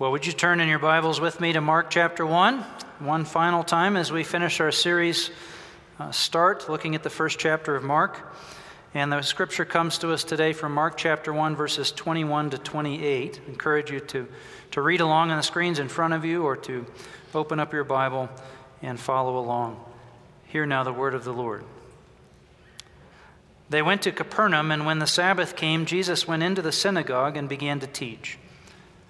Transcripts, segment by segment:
Well, would you turn in your Bibles with me to Mark chapter 1, one final time as we finish our series uh, start looking at the first chapter of Mark. And the scripture comes to us today from Mark chapter 1, verses 21 to 28. I encourage you to, to read along on the screens in front of you or to open up your Bible and follow along. Hear now the word of the Lord. They went to Capernaum, and when the Sabbath came, Jesus went into the synagogue and began to teach.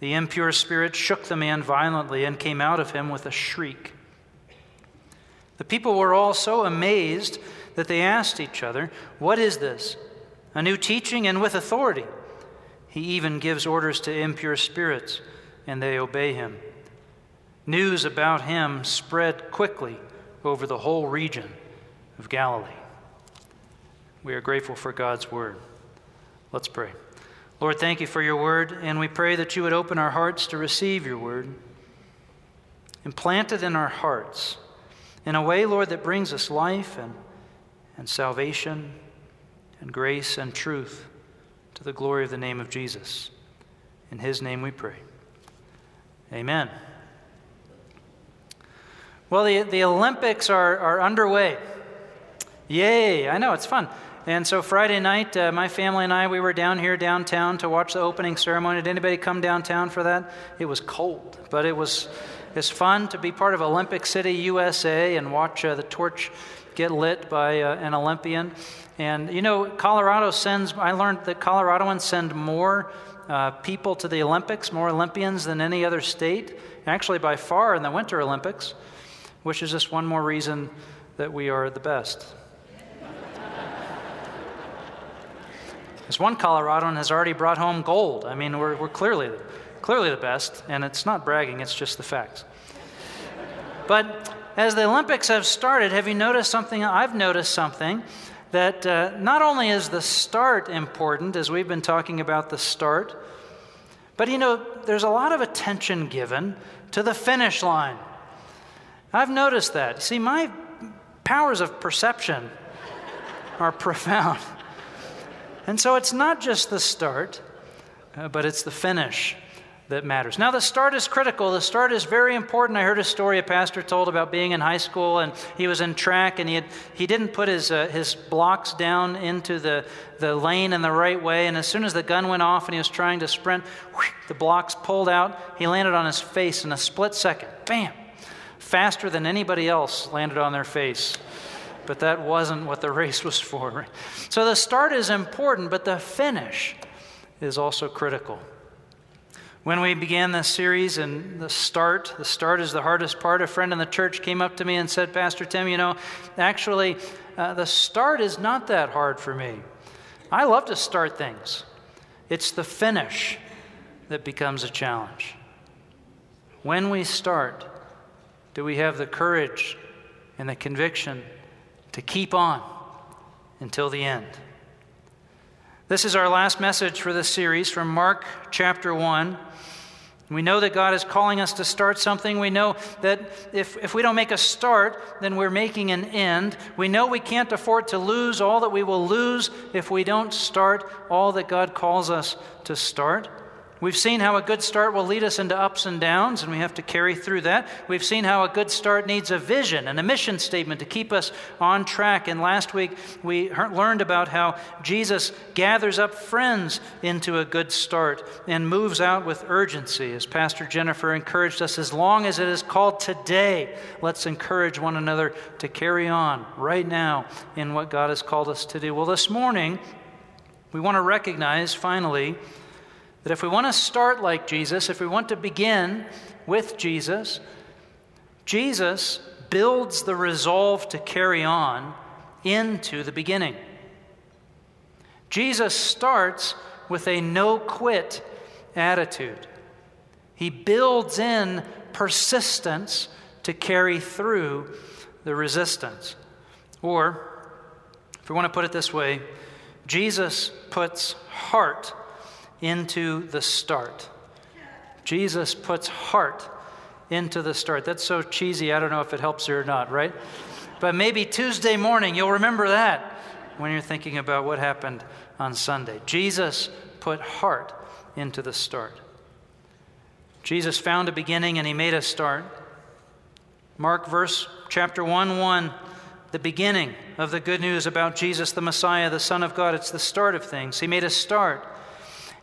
The impure spirit shook the man violently and came out of him with a shriek. The people were all so amazed that they asked each other, What is this? A new teaching and with authority. He even gives orders to impure spirits, and they obey him. News about him spread quickly over the whole region of Galilee. We are grateful for God's word. Let's pray. Lord, thank you for your word, and we pray that you would open our hearts to receive your word and plant it in our hearts in a way, Lord, that brings us life and, and salvation and grace and truth to the glory of the name of Jesus. In his name we pray. Amen. Well, the, the Olympics are, are underway. Yay! I know, it's fun. And so Friday night, uh, my family and I, we were down here downtown to watch the opening ceremony. Did anybody come downtown for that? It was cold, but it was it's fun to be part of Olympic City, USA, and watch uh, the torch get lit by uh, an Olympian. And you know, Colorado sends. I learned that Coloradoans send more uh, people to the Olympics, more Olympians than any other state. Actually, by far in the Winter Olympics, which is just one more reason that we are the best. This one Coloradoan has already brought home gold. I mean, we're, we're clearly, clearly the best, and it's not bragging, it's just the facts. but as the Olympics have started, have you noticed something? I've noticed something that uh, not only is the start important, as we've been talking about the start, but you know, there's a lot of attention given to the finish line. I've noticed that. See, my powers of perception are profound. And so it's not just the start, uh, but it's the finish that matters. Now, the start is critical. The start is very important. I heard a story a pastor told about being in high school, and he was in track, and he, had, he didn't put his, uh, his blocks down into the, the lane in the right way. And as soon as the gun went off and he was trying to sprint, whoosh, the blocks pulled out. He landed on his face in a split second. Bam! Faster than anybody else landed on their face but that wasn't what the race was for. So the start is important, but the finish is also critical. When we began this series and the start, the start is the hardest part, a friend in the church came up to me and said, Pastor Tim, you know, actually, uh, the start is not that hard for me. I love to start things, it's the finish that becomes a challenge. When we start, do we have the courage and the conviction to keep on until the end. This is our last message for this series from Mark chapter 1. We know that God is calling us to start something. We know that if, if we don't make a start, then we're making an end. We know we can't afford to lose all that we will lose if we don't start all that God calls us to start. We've seen how a good start will lead us into ups and downs, and we have to carry through that. We've seen how a good start needs a vision and a mission statement to keep us on track. And last week, we learned about how Jesus gathers up friends into a good start and moves out with urgency. As Pastor Jennifer encouraged us, as long as it is called today, let's encourage one another to carry on right now in what God has called us to do. Well, this morning, we want to recognize finally that if we want to start like Jesus, if we want to begin with Jesus, Jesus builds the resolve to carry on into the beginning. Jesus starts with a no quit attitude. He builds in persistence to carry through the resistance. Or, if we want to put it this way, Jesus puts heart into the start. Jesus puts heart into the start. That's so cheesy, I don't know if it helps you or not, right? But maybe Tuesday morning you'll remember that when you're thinking about what happened on Sunday. Jesus put heart into the start. Jesus found a beginning and he made a start. Mark verse chapter 1 1, the beginning of the good news about Jesus the Messiah, the Son of God. It's the start of things. He made a start.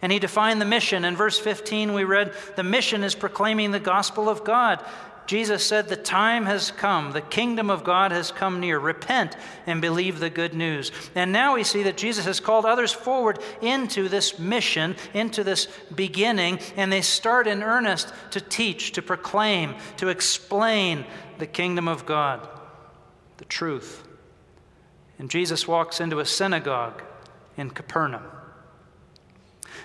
And he defined the mission. In verse 15, we read, The mission is proclaiming the gospel of God. Jesus said, The time has come. The kingdom of God has come near. Repent and believe the good news. And now we see that Jesus has called others forward into this mission, into this beginning, and they start in earnest to teach, to proclaim, to explain the kingdom of God, the truth. And Jesus walks into a synagogue in Capernaum.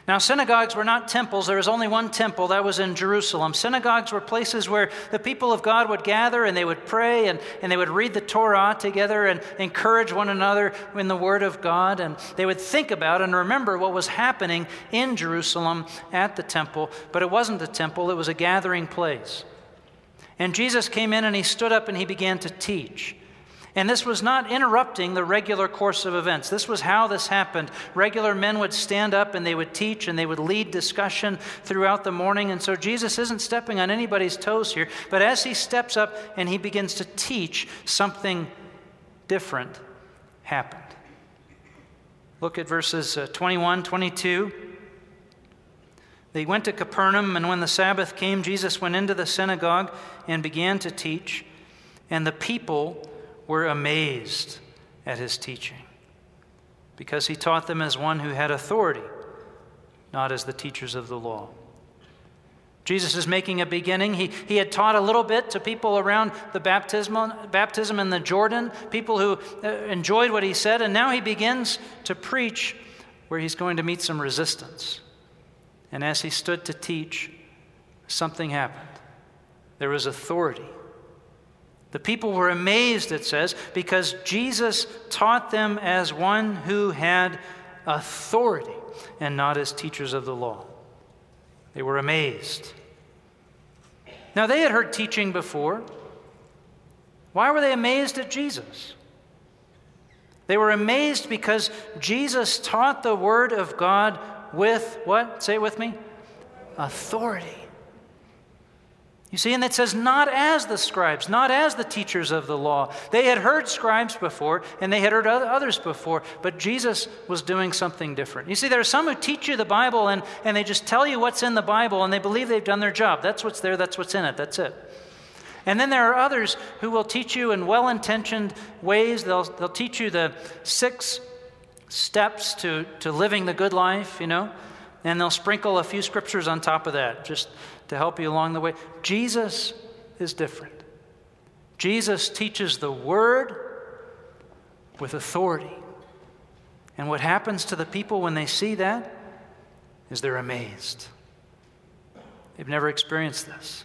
Now, synagogues were not temples. There was only one temple, that was in Jerusalem. Synagogues were places where the people of God would gather and they would pray and, and they would read the Torah together and encourage one another in the Word of God. And they would think about and remember what was happening in Jerusalem at the temple. But it wasn't a temple, it was a gathering place. And Jesus came in and he stood up and he began to teach. And this was not interrupting the regular course of events. This was how this happened. Regular men would stand up and they would teach and they would lead discussion throughout the morning. And so Jesus isn't stepping on anybody's toes here. But as he steps up and he begins to teach, something different happened. Look at verses uh, 21, 22. They went to Capernaum, and when the Sabbath came, Jesus went into the synagogue and began to teach. And the people were amazed at his teaching because he taught them as one who had authority, not as the teachers of the law. Jesus is making a beginning. He, he had taught a little bit to people around the baptism, baptism in the Jordan, people who uh, enjoyed what he said, and now he begins to preach where he's going to meet some resistance. And as he stood to teach, something happened. There was authority the people were amazed, it says, because Jesus taught them as one who had authority and not as teachers of the law. They were amazed. Now, they had heard teaching before. Why were they amazed at Jesus? They were amazed because Jesus taught the Word of God with what? Say it with me authority. You see, and it says, not as the scribes, not as the teachers of the law. They had heard scribes before, and they had heard others before, but Jesus was doing something different. You see, there are some who teach you the Bible, and, and they just tell you what's in the Bible, and they believe they've done their job. That's what's there, that's what's in it, that's it. And then there are others who will teach you in well intentioned ways. They'll, they'll teach you the six steps to, to living the good life, you know, and they'll sprinkle a few scriptures on top of that. Just to help you along the way. Jesus is different. Jesus teaches the Word with authority. And what happens to the people when they see that is they're amazed. They've never experienced this.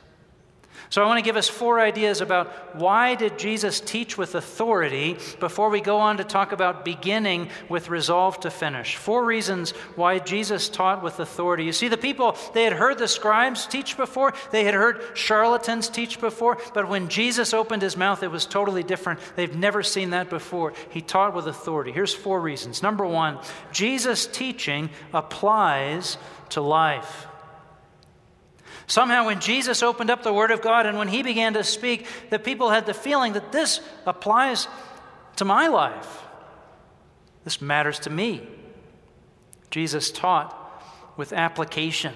So I want to give us four ideas about why did Jesus teach with authority before we go on to talk about beginning with resolve to finish. Four reasons why Jesus taught with authority. You see the people they had heard the scribes teach before, they had heard charlatans teach before, but when Jesus opened his mouth it was totally different. They've never seen that before. He taught with authority. Here's four reasons. Number 1, Jesus teaching applies to life. Somehow, when Jesus opened up the Word of God and when he began to speak, the people had the feeling that this applies to my life. This matters to me. Jesus taught with application.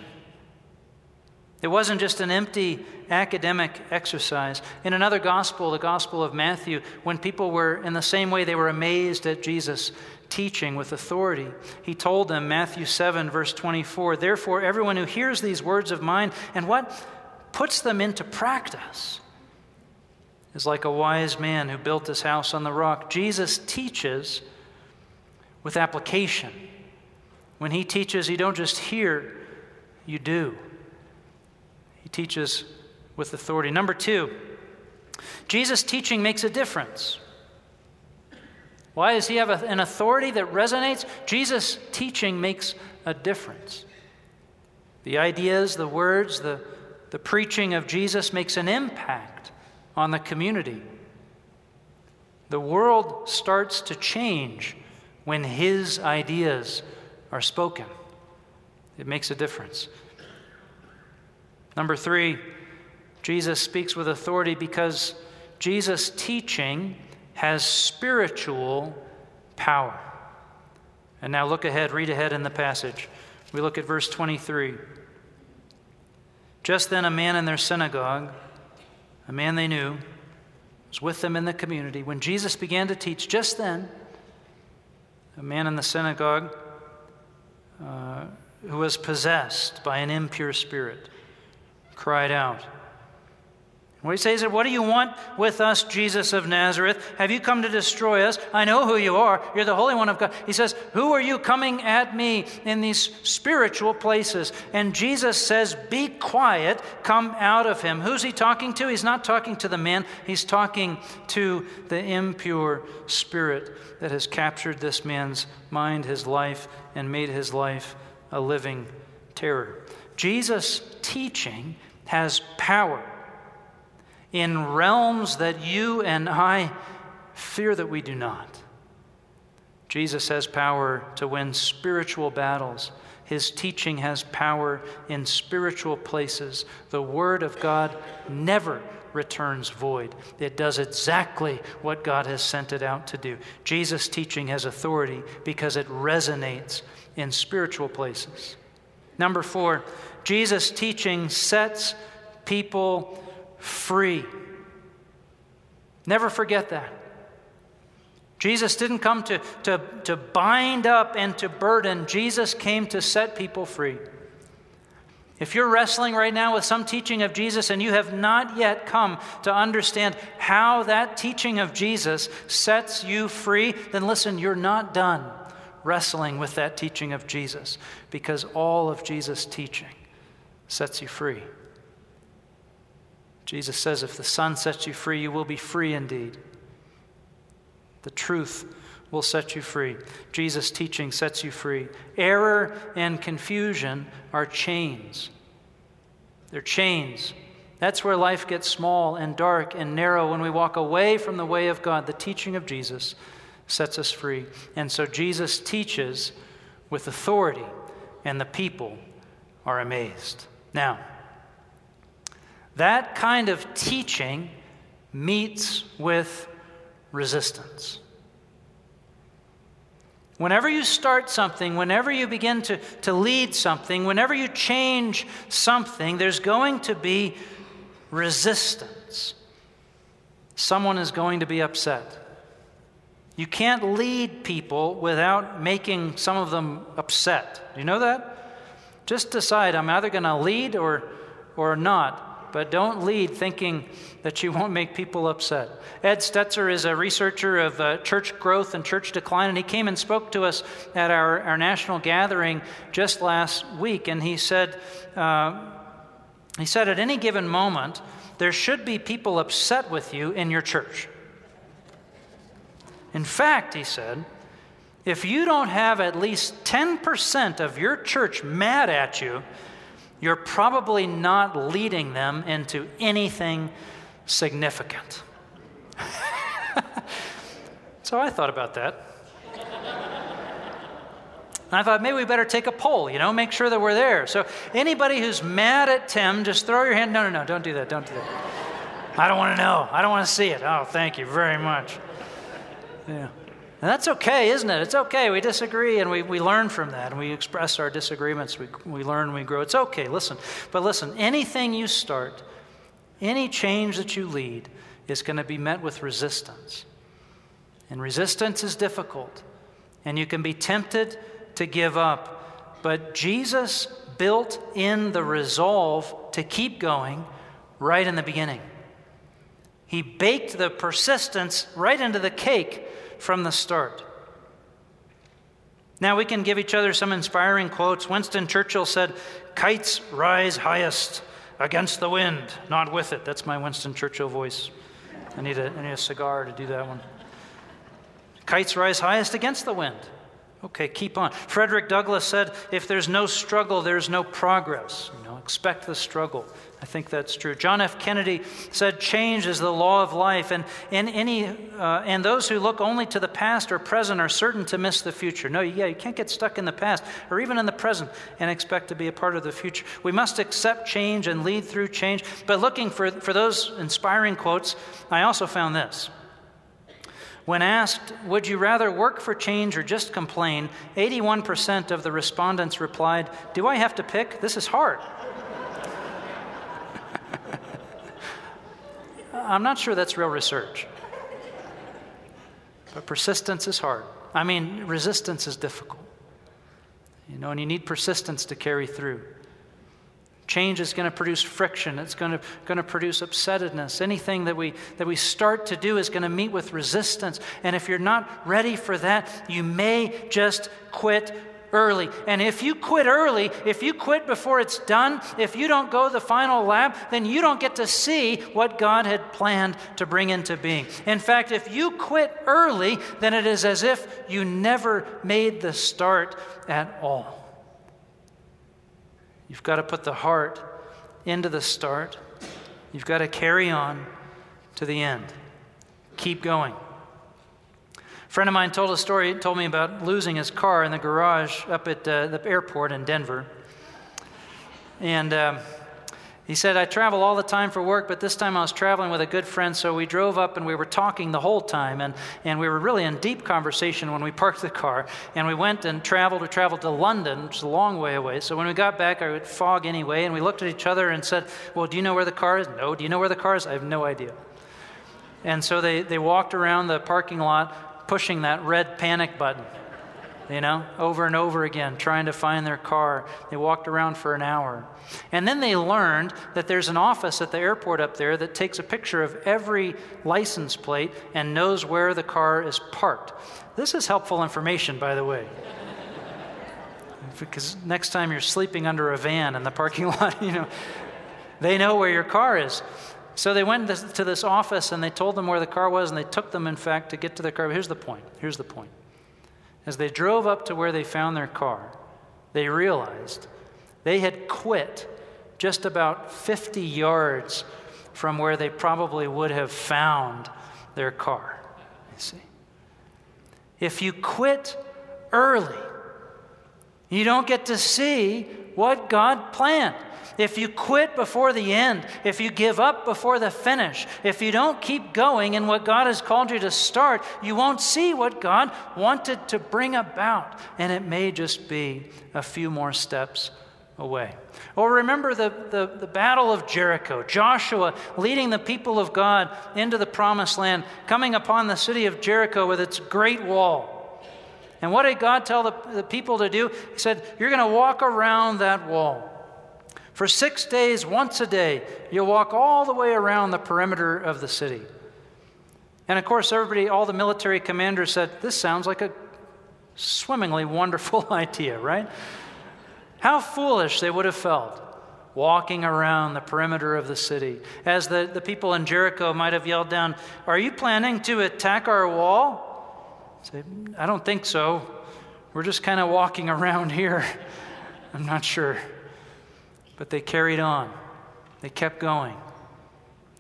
It wasn't just an empty academic exercise. In another gospel, the Gospel of Matthew, when people were in the same way, they were amazed at Jesus' teaching with authority. He told them, Matthew 7, verse 24, Therefore, everyone who hears these words of mine and what puts them into practice is like a wise man who built his house on the rock. Jesus teaches with application. When he teaches, you don't just hear, you do. He teaches with authority. Number two, Jesus' teaching makes a difference. Why does he have an authority that resonates? Jesus' teaching makes a difference. The ideas, the words, the, the preaching of Jesus makes an impact on the community. The world starts to change when his ideas are spoken. It makes a difference. Number three, Jesus speaks with authority because Jesus' teaching has spiritual power. And now look ahead, read ahead in the passage. We look at verse 23. Just then, a man in their synagogue, a man they knew, was with them in the community. When Jesus began to teach, just then, a man in the synagogue uh, who was possessed by an impure spirit cried out. What he says What do you want with us, Jesus of Nazareth? Have you come to destroy us? I know who you are. You're the Holy One of God. He says, Who are you coming at me in these spiritual places? And Jesus says, Be quiet, come out of him. Who's he talking to? He's not talking to the man, he's talking to the impure spirit that has captured this man's mind, his life, and made his life a living terror. Jesus' teaching has power in realms that you and I fear that we do not. Jesus has power to win spiritual battles. His teaching has power in spiritual places. The Word of God never returns void. It does exactly what God has sent it out to do. Jesus' teaching has authority because it resonates in spiritual places. Number four, Jesus' teaching sets people free. Never forget that. Jesus didn't come to, to, to bind up and to burden, Jesus came to set people free. If you're wrestling right now with some teaching of Jesus and you have not yet come to understand how that teaching of Jesus sets you free, then listen, you're not done wrestling with that teaching of Jesus because all of Jesus' teaching sets you free. Jesus says, If the Son sets you free, you will be free indeed. The truth will set you free. Jesus' teaching sets you free. Error and confusion are chains. They're chains. That's where life gets small and dark and narrow when we walk away from the way of God. The teaching of Jesus sets us free. And so Jesus teaches with authority, and the people are amazed. Now, that kind of teaching meets with resistance. Whenever you start something, whenever you begin to, to lead something, whenever you change something, there's going to be resistance. Someone is going to be upset. You can't lead people without making some of them upset. Do you know that? Just decide I'm either going to lead or, or not but don't lead thinking that you won't make people upset. Ed Stetzer is a researcher of uh, church growth and church decline, and he came and spoke to us at our, our national gathering just last week, and he said, uh, he said, at any given moment, there should be people upset with you in your church. In fact, he said, if you don't have at least 10% of your church mad at you, you're probably not leading them into anything significant. so I thought about that. And I thought maybe we better take a poll, you know, make sure that we're there. So anybody who's mad at Tim, just throw your hand. No, no, no, don't do that. Don't do that. I don't want to know. I don't want to see it. Oh, thank you very much. Yeah. And that's okay, isn't it? It's okay. We disagree and we, we learn from that and we express our disagreements. We, we learn and we grow. It's okay. Listen. But listen, anything you start, any change that you lead is going to be met with resistance. And resistance is difficult. And you can be tempted to give up. But Jesus built in the resolve to keep going right in the beginning. He baked the persistence right into the cake from the start. Now we can give each other some inspiring quotes. Winston Churchill said, Kites rise highest against the wind, not with it. That's my Winston Churchill voice. I need a, I need a cigar to do that one. Kites rise highest against the wind. Okay, keep on. Frederick Douglass said, if there's no struggle, there's no progress. You know, expect the struggle. I think that's true. John F. Kennedy said, change is the law of life, and, and, any, uh, and those who look only to the past or present are certain to miss the future. No, yeah, you can't get stuck in the past or even in the present and expect to be a part of the future. We must accept change and lead through change. But looking for, for those inspiring quotes, I also found this. When asked, Would you rather work for change or just complain? 81% of the respondents replied, Do I have to pick? This is hard. I'm not sure that's real research. But persistence is hard. I mean, resistance is difficult. You know, and you need persistence to carry through. Change is going to produce friction. It's going to, going to produce upsetness. Anything that we, that we start to do is going to meet with resistance. And if you're not ready for that, you may just quit early. And if you quit early, if you quit before it's done, if you don't go the final lap, then you don't get to see what God had planned to bring into being. In fact, if you quit early, then it is as if you never made the start at all. You've got to put the heart into the start. You've got to carry on to the end. Keep going. A friend of mine told a story, told me about losing his car in the garage up at uh, the airport in Denver. And um, he said, I travel all the time for work, but this time I was traveling with a good friend, so we drove up and we were talking the whole time. And, and we were really in deep conversation when we parked the car. And we went and traveled. We traveled to London, which is a long way away. So when we got back, I would fog anyway. And we looked at each other and said, Well, do you know where the car is? No. Do you know where the car is? I have no idea. And so they, they walked around the parking lot pushing that red panic button you know, over and over again, trying to find their car. They walked around for an hour. And then they learned that there's an office at the airport up there that takes a picture of every license plate and knows where the car is parked. This is helpful information, by the way. because next time you're sleeping under a van in the parking lot, you know, they know where your car is. So they went to this office and they told them where the car was, and they took them, in fact, to get to the car. Here's the point. Here's the point. As they drove up to where they found their car, they realized they had quit just about 50 yards from where they probably would have found their car. You see. If you quit early, you don't get to see what God planned. If you quit before the end, if you give up before the finish, if you don't keep going in what God has called you to start, you won't see what God wanted to bring about. And it may just be a few more steps away. Or remember the, the, the, Battle of Jericho, Joshua leading the people of God into the promised land, coming upon the city of Jericho with its great wall. And what did God tell the, the people to do? He said, You're going to walk around that wall. For six days, once a day, you'll walk all the way around the perimeter of the city. And of course, everybody, all the military commanders said, This sounds like a swimmingly wonderful idea, right? How foolish they would have felt walking around the perimeter of the city. As the, the people in Jericho might have yelled down, Are you planning to attack our wall? Say, I don't think so. We're just kind of walking around here. I'm not sure. But they carried on. They kept going.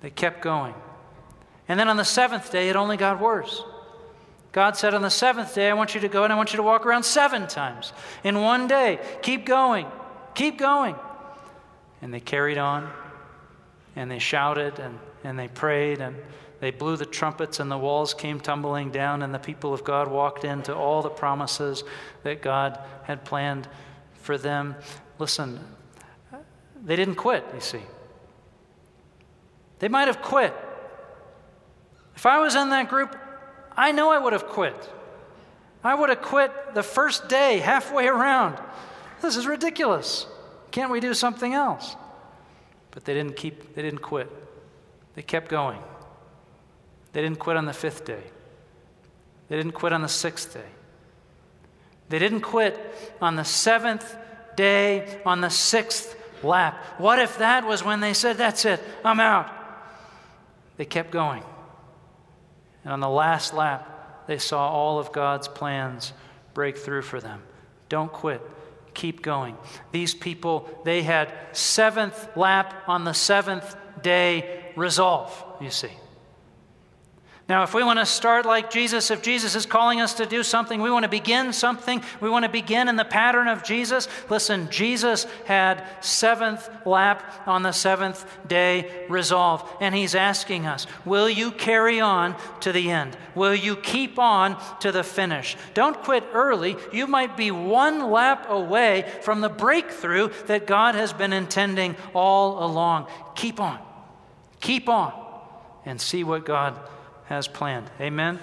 They kept going. And then on the seventh day, it only got worse. God said, On the seventh day, I want you to go and I want you to walk around seven times in one day. Keep going. Keep going. And they carried on and they shouted and, and they prayed and they blew the trumpets and the walls came tumbling down and the people of God walked into all the promises that God had planned for them. Listen, they didn't quit, you see. They might have quit. If I was in that group, I know I would have quit. I would have quit the first day, halfway around. This is ridiculous. Can't we do something else? But they didn't keep, they didn't quit. They kept going. They didn't quit on the fifth day. They didn't quit on the sixth day. They didn't quit on the seventh day, on the sixth lap. What if that was when they said, That's it, I'm out? They kept going. And on the last lap, they saw all of God's plans break through for them. Don't quit. Keep going. These people, they had seventh lap on the seventh day resolve, you see. Now, if we want to start like Jesus, if Jesus is calling us to do something, we want to begin something, we want to begin in the pattern of Jesus. Listen, Jesus had seventh lap on the seventh day resolve, and he's asking us, will you carry on to the end? Will you keep on to the finish? Don't quit early. You might be one lap away from the breakthrough that God has been intending all along. Keep on. Keep on and see what God has planned. Amen?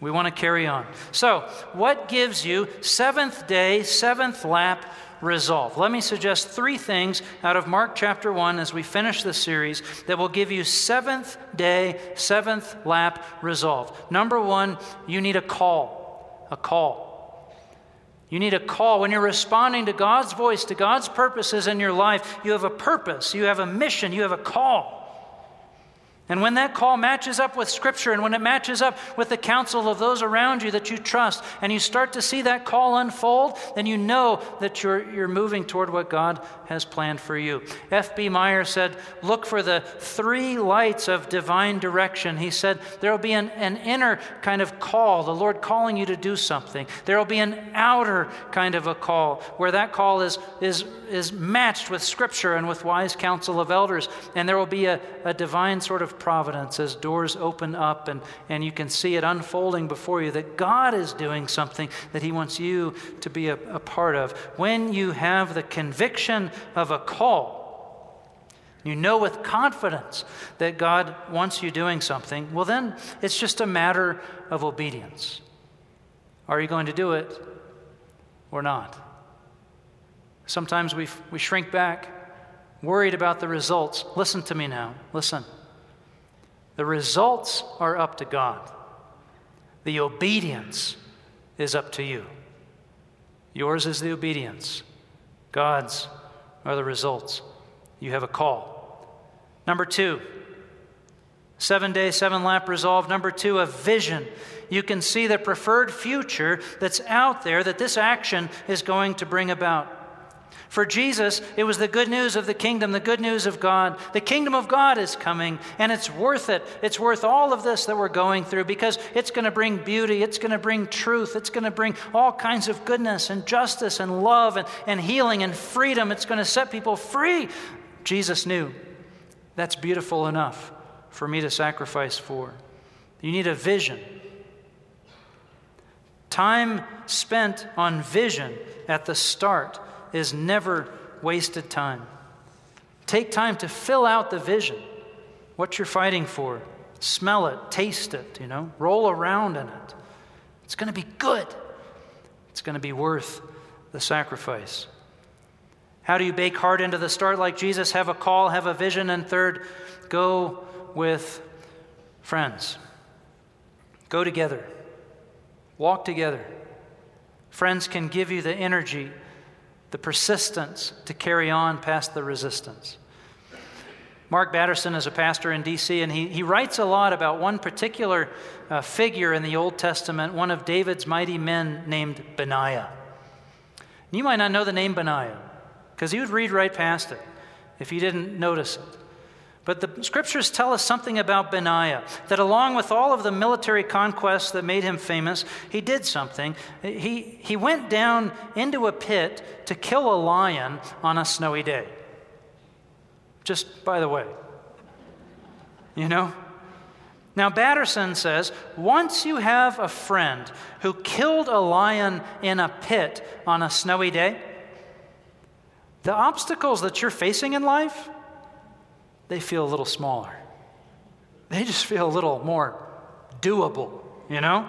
We want to carry on. So, what gives you seventh day, seventh lap resolve? Let me suggest three things out of Mark chapter 1 as we finish this series that will give you seventh day, seventh lap resolve. Number one, you need a call. A call. You need a call. When you're responding to God's voice, to God's purposes in your life, you have a purpose, you have a mission, you have a call. And when that call matches up with Scripture and when it matches up with the counsel of those around you that you trust, and you start to see that call unfold, then you know that you're, you're moving toward what God has planned for you. F.B. Meyer said, Look for the three lights of divine direction. He said, There will be an, an inner kind of call, the Lord calling you to do something. There will be an outer kind of a call, where that call is, is, is matched with Scripture and with wise counsel of elders. And there will be a, a divine sort of providence as doors open up and, and you can see it unfolding before you that God is doing something that He wants you to be a, a part of. When you have the conviction of a call, you know with confidence that God wants you doing something, well, then it's just a matter of obedience. Are you going to do it or not? Sometimes we, we shrink back, worried about the results. Listen to me now. Listen. The results are up to God, the obedience is up to you. Yours is the obedience, God's are the results. You have a call. Number two, seven day, seven lap resolve. Number two, a vision. You can see the preferred future that's out there that this action is going to bring about. For Jesus, it was the good news of the kingdom, the good news of God. The kingdom of God is coming, and it's worth it. It's worth all of this that we're going through because it's going to bring beauty, it's going to bring truth, it's going to bring all kinds of goodness and justice and love and, and healing and freedom. It's going to set people free. Jesus knew that's beautiful enough for me to sacrifice for. You need a vision. Time spent on vision at the start is never wasted time. Take time to fill out the vision, what you're fighting for. Smell it, taste it, you know, roll around in it. It's going to be good. It's going to be worth the sacrifice. How do you bake hard into the start like Jesus? Have a call, have a vision, and third, go with friends. Go together. Walk together. Friends can give you the energy the persistence to carry on past the resistance. Mark Batterson is a pastor in D.C., and he, he writes a lot about one particular uh, figure in the Old Testament, one of David's mighty men named Benaiah. You might not know the name Benaiah, because you would read right past it if you didn't notice it. But the scriptures tell us something about Benaiah that, along with all of the military conquests that made him famous, he did something. He, he went down into a pit to kill a lion on a snowy day. Just by the way. You know? Now, Batterson says once you have a friend who killed a lion in a pit on a snowy day, the obstacles that you're facing in life they feel a little smaller. They just feel a little more doable, you know?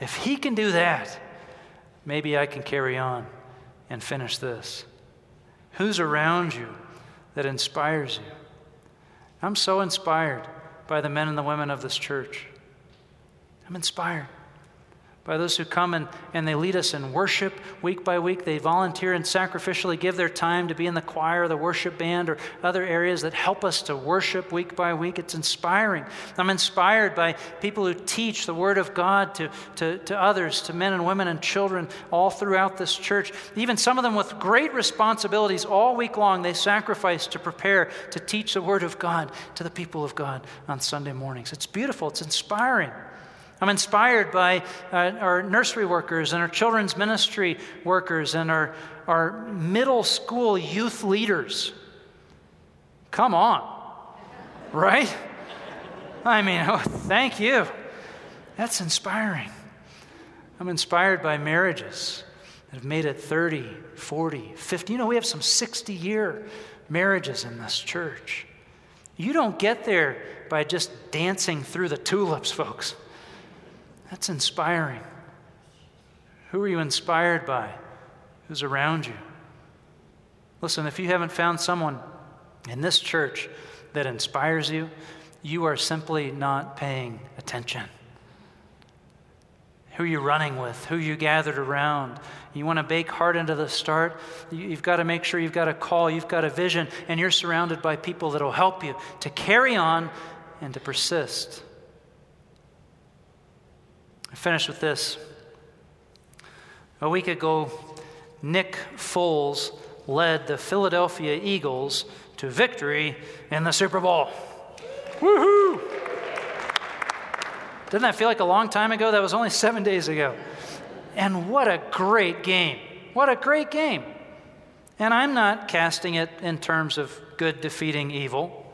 If he can do that, maybe I can carry on and finish this. Who's around you that inspires you? I'm so inspired by the men and the women of this church. I'm inspired by those who come and, and they lead us in worship week by week. They volunteer and sacrificially give their time to be in the choir, the worship band, or other areas that help us to worship week by week. It's inspiring. I'm inspired by people who teach the Word of God to, to, to others, to men and women and children all throughout this church. Even some of them with great responsibilities all week long, they sacrifice to prepare to teach the Word of God to the people of God on Sunday mornings. It's beautiful, it's inspiring. I'm inspired by uh, our nursery workers and our children's ministry workers and our, our middle school youth leaders. Come on, right? I mean, oh, thank you. That's inspiring. I'm inspired by marriages that have made it 30, 40, 50. You know, we have some 60 year marriages in this church. You don't get there by just dancing through the tulips, folks. That's inspiring. Who are you inspired by? Who's around you? Listen, if you haven't found someone in this church that inspires you, you are simply not paying attention. Who are you running with? Who you gathered around? You want to bake hard into the start? You've got to make sure you've got a call, you've got a vision, and you're surrounded by people that will help you to carry on and to persist. Finish with this. A week ago, Nick Foles led the Philadelphia Eagles to victory in the Super Bowl. Woohoo! Doesn't that feel like a long time ago? That was only seven days ago. And what a great game! What a great game! And I'm not casting it in terms of good defeating evil.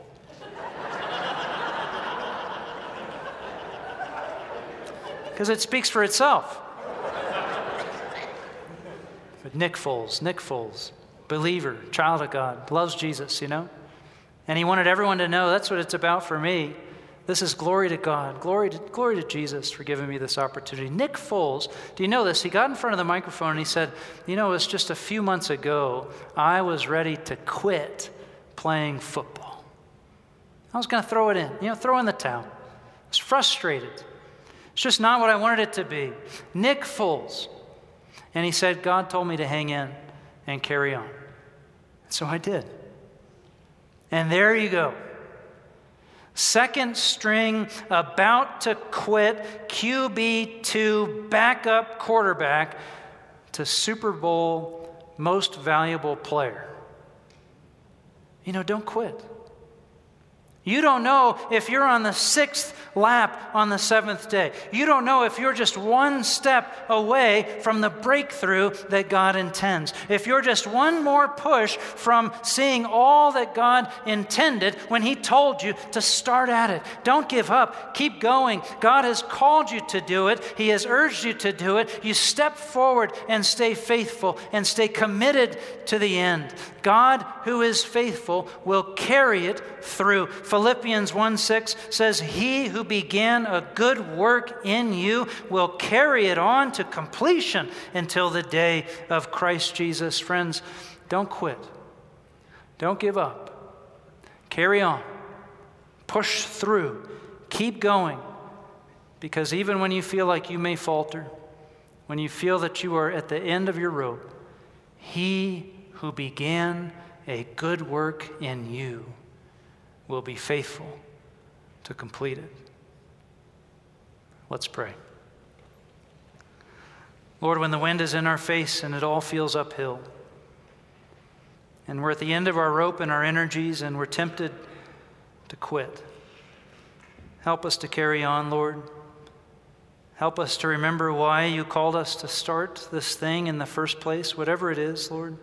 Because it speaks for itself. but Nick Foles, Nick Foles, believer, child of God, loves Jesus, you know? And he wanted everyone to know that's what it's about for me. This is glory to God, glory to, glory to Jesus for giving me this opportunity. Nick Foles, do you know this? He got in front of the microphone and he said, You know, it was just a few months ago, I was ready to quit playing football. I was going to throw it in, you know, throw in the towel. I was frustrated. It's just not what I wanted it to be. Nick Foles. And he said, God told me to hang in and carry on. So I did. And there you go. Second string, about to quit, QB2 backup quarterback to Super Bowl most valuable player. You know, don't quit. You don't know if you're on the sixth lap on the seventh day. You don't know if you're just one step away from the breakthrough that God intends. If you're just one more push from seeing all that God intended when He told you to start at it. Don't give up. Keep going. God has called you to do it, He has urged you to do it. You step forward and stay faithful and stay committed to the end. God, who is faithful, will carry it through. Philippians 1 6 says, He who began a good work in you will carry it on to completion until the day of Christ Jesus. Friends, don't quit. Don't give up. Carry on. Push through. Keep going. Because even when you feel like you may falter, when you feel that you are at the end of your rope, He who began a good work in you will be faithful to complete it. Let's pray. Lord, when the wind is in our face and it all feels uphill, and we're at the end of our rope and our energies, and we're tempted to quit. Help us to carry on, Lord. Help us to remember why you called us to start this thing in the first place, whatever it is, Lord.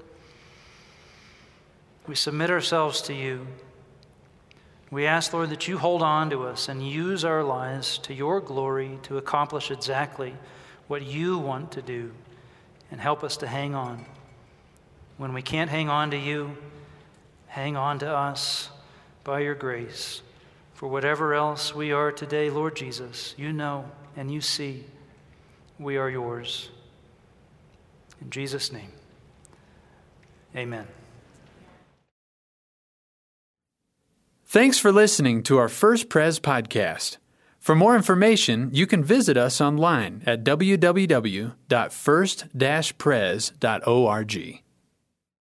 We submit ourselves to you. We ask, Lord, that you hold on to us and use our lives to your glory to accomplish exactly what you want to do and help us to hang on. When we can't hang on to you, hang on to us by your grace. For whatever else we are today, Lord Jesus, you know and you see we are yours. In Jesus' name, amen. Thanks for listening to our First Pres podcast. For more information, you can visit us online at www.first-pres.org.